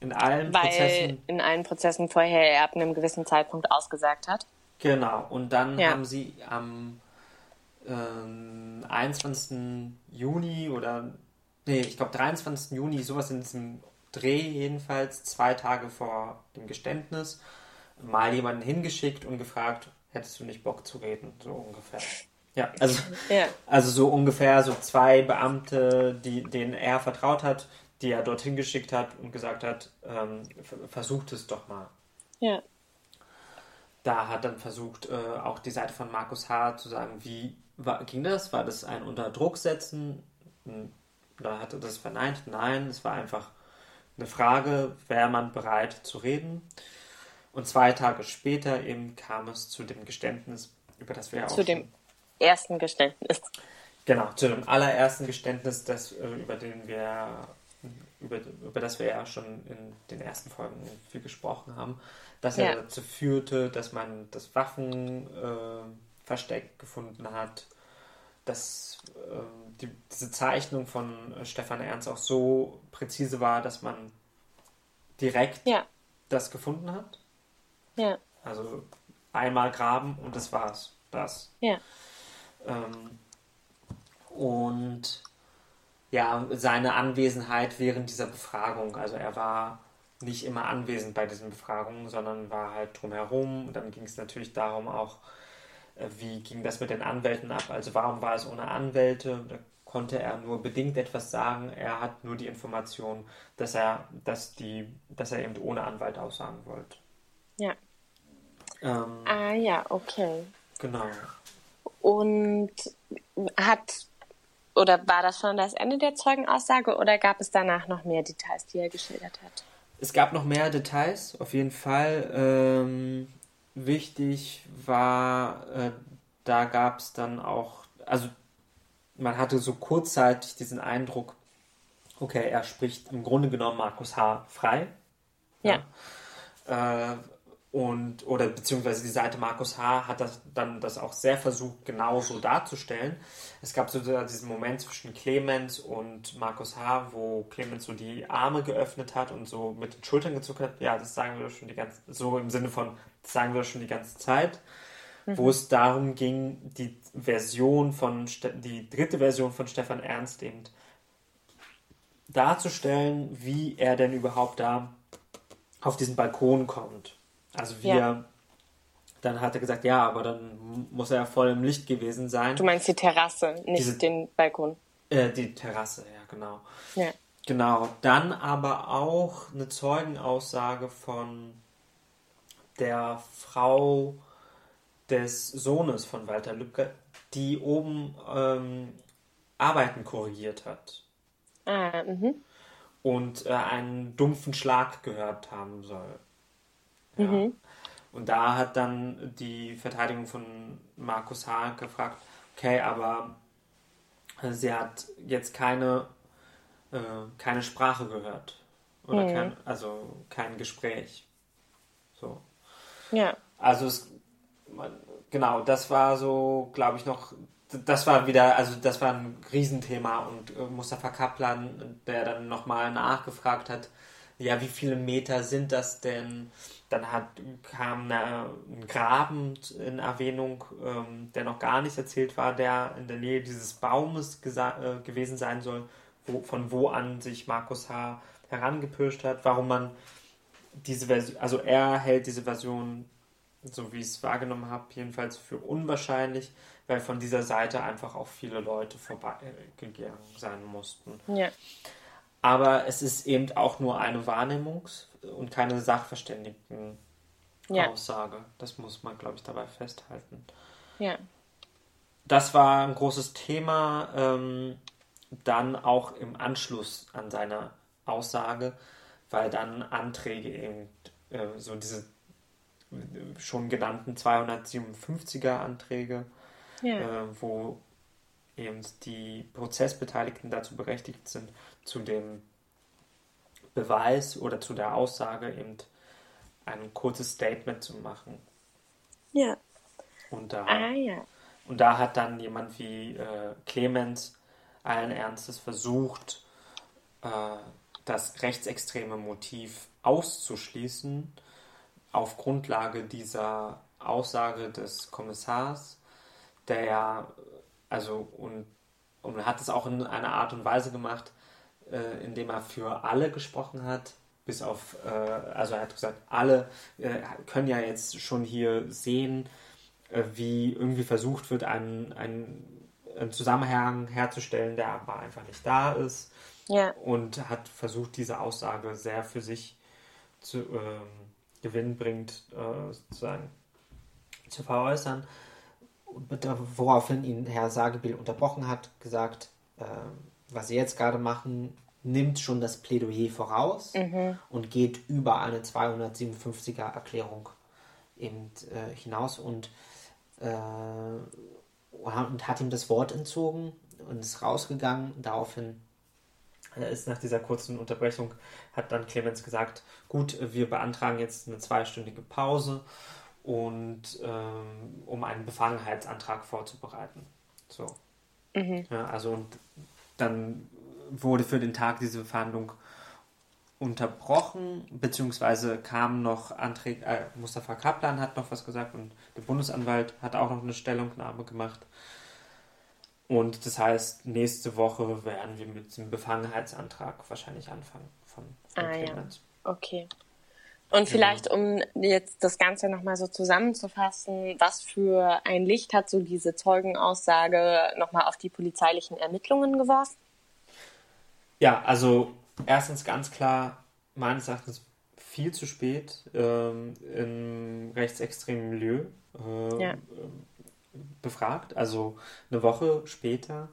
In allen Weil Prozessen. in allen Prozessen vorher er ab einem gewissen Zeitpunkt ausgesagt hat. Genau. Und dann Ja. haben sie am ähm, 21. Juni oder, nee, ich glaube 23. Juni, sowas in diesem Dreh jedenfalls, zwei Tage vor dem Geständnis, mal jemanden hingeschickt und gefragt, hättest du nicht Bock zu reden, so ungefähr. Ja, also, Ja. also so ungefähr so zwei Beamte, die, denen er vertraut hat, die er dorthin geschickt hat und gesagt hat, ähm, ver- versucht es doch mal. Ja. Da hat dann versucht, äh, auch die Seite von Markus H. zu sagen, wie war, ging das? War das ein Unterdruck setzen? Hm, Da hat er das verneint. Nein, es war einfach eine Frage, wäre man bereit zu reden? Und zwei Tage später eben kam es zu dem Geständnis, über das wir ja auch Zu dem ersten Geständnis. Genau, zu dem allerersten Geständnis, das, äh, über, den wir, über, über das wir ja schon in den ersten Folgen viel gesprochen haben, das ja, Ja. dazu führte, dass man das Waffenversteck äh, gefunden hat, dass äh, die, diese Zeichnung von äh, Stefan Ernst auch so präzise war, dass man direkt Ja. das gefunden hat. Ja. Also einmal graben und das war's. Das. Ja. Ähm, und ja, seine Anwesenheit während dieser Befragung. Also er war nicht immer anwesend bei diesen Befragungen, sondern war halt drumherum. Und dann ging es natürlich darum auch, wie ging das mit den Anwälten ab? Also warum war es ohne Anwälte? Da konnte er nur bedingt etwas sagen. Er hat nur die Information, dass er, dass die, dass er eben ohne Anwalt aussagen wollte. Ja. Ähm, ah ja, okay. Genau. Und hat oder war das schon das Ende der Zeugenaussage oder gab es danach noch mehr Details, die er geschildert hat? Es gab noch mehr Details, auf jeden Fall. Ähm, wichtig war, äh, da gab es dann auch, also man hatte so kurzzeitig diesen Eindruck, okay, er spricht im Grunde genommen Markus H. frei. Ja. ja. Äh, und, oder beziehungsweise die Seite Markus H. hat das dann das auch sehr versucht, genauso darzustellen. Es gab so diesen Moment zwischen Clemens und Markus H., wo Clemens so die Arme geöffnet hat und so mit den Schultern gezuckt hat. Ja, das sagen wir schon die ganze, so im Sinne von, das sagen wir schon die ganze Zeit. Mhm. Wo es darum ging, die Version von, die dritte Version von Stefan Ernst eben darzustellen, wie er denn überhaupt da auf diesen Balkon kommt. Also wir, ja. dann hat er gesagt, ja, aber dann muss er ja voll im Licht gewesen sein. Du meinst die Terrasse, nicht Diese, den Balkon. Äh, die Terrasse, ja, genau. Ja. Genau. Dann aber auch eine Zeugenaussage von der Frau des Sohnes von Walter Lübcke, die oben ähm, Arbeiten korrigiert hat. Ah, mhm. Und äh, einen dumpfen Schlag gehört haben soll. Ja. Mhm. Und da hat dann die Verteidigung von Markus H. gefragt, okay, aber sie hat jetzt keine, äh, keine Sprache gehört. Oder mhm. kein, also kein Gespräch. So. Ja. Also es, genau, das war so, glaube ich, noch, das war wieder, also das war ein Riesenthema und äh, Mustafa Kaplan, der dann nochmal nachgefragt hat, ja, wie viele Meter sind das denn? Dann hat, kam eine, ein Graben in Erwähnung, ähm, der noch gar nicht erzählt war, der in der Nähe dieses Baumes äh, gewesen sein soll, wo, von wo an sich Markus H. herangepirscht hat, warum man diese Version, also er hält diese Version, so wie ich es wahrgenommen habe, jedenfalls für unwahrscheinlich, weil von dieser Seite einfach auch viele Leute vorbeigegangen sein mussten. Ja. Aber es ist eben auch nur eine Wahrnehmungs- und keine Sachverständigen-Aussage. Ja. Das muss man, glaube ich, dabei festhalten. Ja. Das war ein großes Thema. Ähm, dann auch im Anschluss an seine Aussage, weil dann Anträge eben äh, so diese schon genannten 257er Anträge, ja. äh, wo eben die Prozessbeteiligten dazu berechtigt sind, zu dem Beweis oder zu der Aussage eben ein kurzes Statement zu machen. Ja. Und da, ah, ja. und da hat dann jemand wie äh, Clemens allen Ernstes versucht, äh, das rechtsextreme Motiv auszuschließen auf Grundlage dieser Aussage des Kommissars, der ja, also und, und hat es auch in einer Art und Weise gemacht, äh, indem er für alle gesprochen hat, bis auf, äh, also er hat gesagt, alle äh, können ja jetzt schon hier sehen, äh, wie irgendwie versucht wird, einen, einen, einen, Zusammenhang herzustellen, der aber einfach nicht da ist. Ja. Und hat versucht, diese Aussage sehr für sich zu ähm, gewinnbringend äh, sozusagen zu veräußern. Woraufhin ihn Herr Sagebiel unterbrochen hat, gesagt, äh, was Sie jetzt gerade machen, nimmt schon das Plädoyer voraus mhm. und geht über eine 257er Erklärung eben, äh, hinaus und, äh, und hat ihm das Wort entzogen und ist rausgegangen. Daraufhin äh, ist nach dieser kurzen Unterbrechung, hat dann Clemens gesagt, gut, wir beantragen jetzt eine zweistündige Pause und ähm, um einen Befangenheitsantrag vorzubereiten. So. Mhm. Ja, also und dann wurde für den Tag diese Verhandlung unterbrochen, beziehungsweise kamen noch Anträge, äh, Mustafa Kaplan hat noch was gesagt und der Bundesanwalt hat auch noch eine Stellungnahme gemacht. Und das heißt, nächste Woche werden wir mit dem Befangenheitsantrag wahrscheinlich anfangen von, von Ah, ja. Okay. Und vielleicht, um jetzt das Ganze nochmal so zusammenzufassen, was für ein Licht hat so diese Zeugenaussage nochmal auf die polizeilichen Ermittlungen geworfen? Ja, also erstens ganz klar, meines Erachtens viel zu spät ähm, im rechtsextremen Milieu äh, Ja. befragt. Also eine Woche später,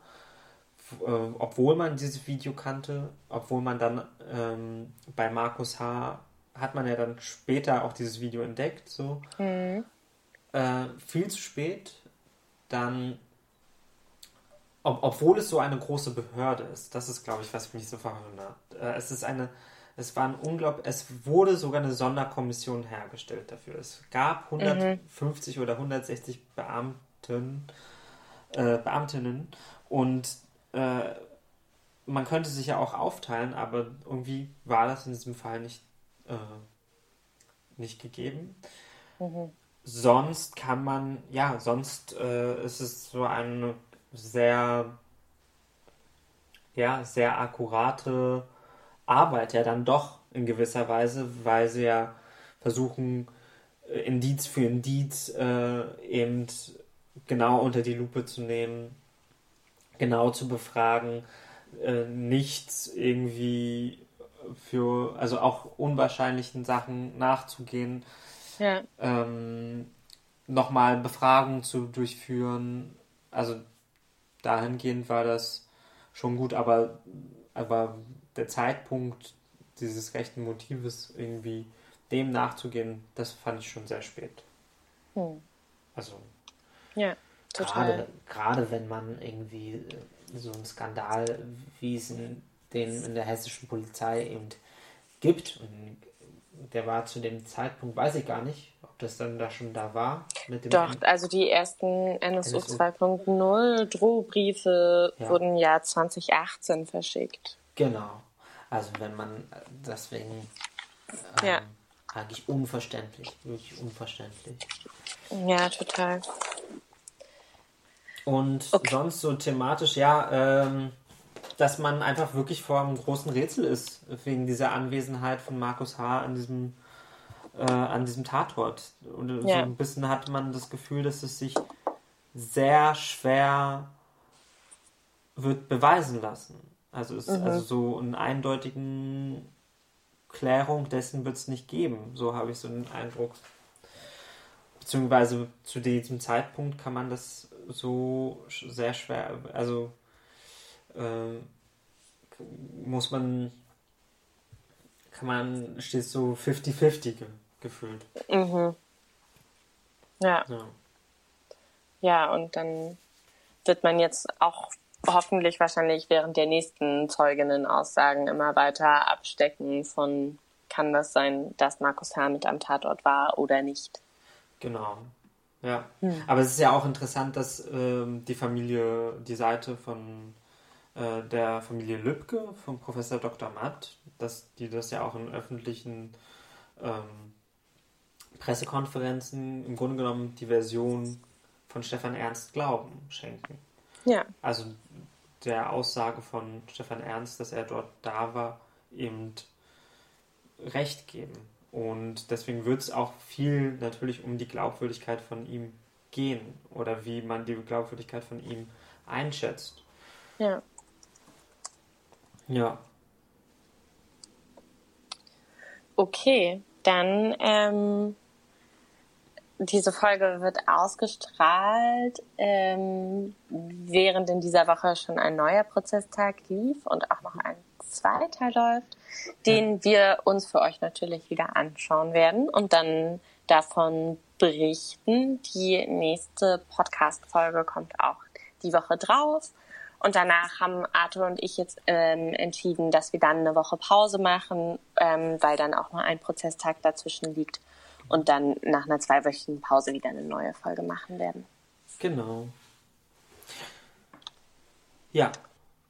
äh, obwohl man dieses Video kannte, obwohl man dann ähm, bei Markus H. hat man ja dann später auch dieses Video entdeckt, so. Mhm. Äh, viel zu spät, dann ob, obwohl es so eine große Behörde ist, das ist, glaube ich, was mich so verwundert. Äh, es ist eine, es war ein unglaublich, es wurde sogar eine Sonderkommission hergestellt dafür. Es gab 150 oder 160 Beamten, äh, Beamtinnen und äh, man könnte sich ja auch aufteilen, aber irgendwie war das in diesem Fall nicht, äh, nicht gegeben. Sonst kann man, ja, sonst äh, ist es so eine sehr, ja, sehr akkurate Arbeit, ja, dann doch in gewisser Weise, weil sie ja versuchen, äh, Indiz für Indiz äh, eben genau unter die Lupe zu nehmen, genau zu befragen, äh, nichts irgendwie für, also auch unwahrscheinlichen Sachen nachzugehen, Ja. ähm, nochmal Befragungen zu durchführen. Also dahingehend war das schon gut, aber, aber der Zeitpunkt dieses rechten Motives irgendwie dem nachzugehen, das fand ich schon sehr spät. Hm. Also Ja, total. Gerade, gerade wenn man irgendwie äh, so einen Skandal, wie es in, den in der hessischen Polizei eben gibt, und der war zu dem Zeitpunkt, weiß ich gar nicht, ob das dann da schon da war. Doch, also die ersten NSU NSU. 2.0 Drohbriefe Ja. wurden ja 2018 verschickt. Genau. Also wenn man äh, deswegen ähm, Ja. eigentlich unverständlich, wirklich unverständlich. Ja, total. Und Okay. sonst so thematisch, ja, ähm, dass man einfach wirklich vor einem großen Rätsel ist, wegen dieser Anwesenheit von Markus H. an diesem, äh, an diesem Tatort. Und so Ja. ein bisschen hat man das Gefühl, dass es sich sehr schwer wird beweisen lassen. Also, es, also so einen eindeutigen Klärung dessen wird es nicht geben. So habe ich so den Eindruck. Beziehungsweise zu diesem Zeitpunkt kann man das so sehr schwer, also äh, muss man, kann man, steht so 50-50 ge gefühlt. Mhm. Ja, Ja. ja, und dann wird man jetzt auch hoffentlich wahrscheinlich während der nächsten Zeuginnen-Aussagen immer weiter abstecken von, kann das sein, dass Markus H. mit am Tatort war oder nicht. Genau. Ja. Aber es ist ja auch interessant, dass ähm, die Familie, die Seite von äh, der Familie Lübcke, von Professor Dr. Matt, dass die das ja auch in öffentlichen ähm, Pressekonferenzen im Grunde genommen die Version von Stefan Ernst Glauben schenken. Ja, Also der Aussage von Stefan Ernst, dass er dort da war, eben recht geben. Und deswegen wird es auch viel natürlich um die Glaubwürdigkeit von ihm gehen oder wie man die Glaubwürdigkeit von ihm einschätzt. ja. Ja, Okay, dann ähm, diese Folge wird ausgestrahlt, ähm, während in dieser Woche schon ein neuer Prozesstag lief und auch noch ein zweiter läuft, den wir uns für euch natürlich wieder anschauen werden und dann davon berichten. Die nächste Podcast-Folge kommt auch die Woche drauf. Und danach haben Arthur und ich jetzt ähm, entschieden, dass wir dann eine Woche Pause machen, ähm, weil dann auch noch ein Prozesstag dazwischen liegt und dann nach einer zweiwöchigen Pause wieder eine neue Folge machen werden. genau. Ja,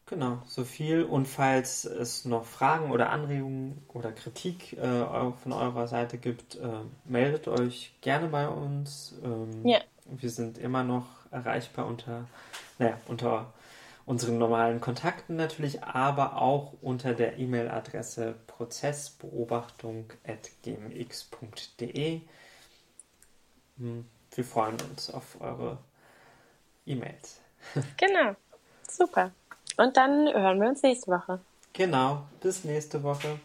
genau, so viel. Und falls es noch Fragen oder Anregungen oder Kritik äh, von eurer Seite gibt, äh, meldet euch gerne bei uns. Ähm, Ja. Wir sind immer noch erreichbar unter, naja, unter unseren normalen Kontakten natürlich, aber auch unter der E-Mail-Adresse prozessbeobachtung.gmx.de. Hm, wir freuen uns auf eure E-Mails. Genau, super. Und dann hören wir uns nächste Woche. Genau, bis nächste Woche.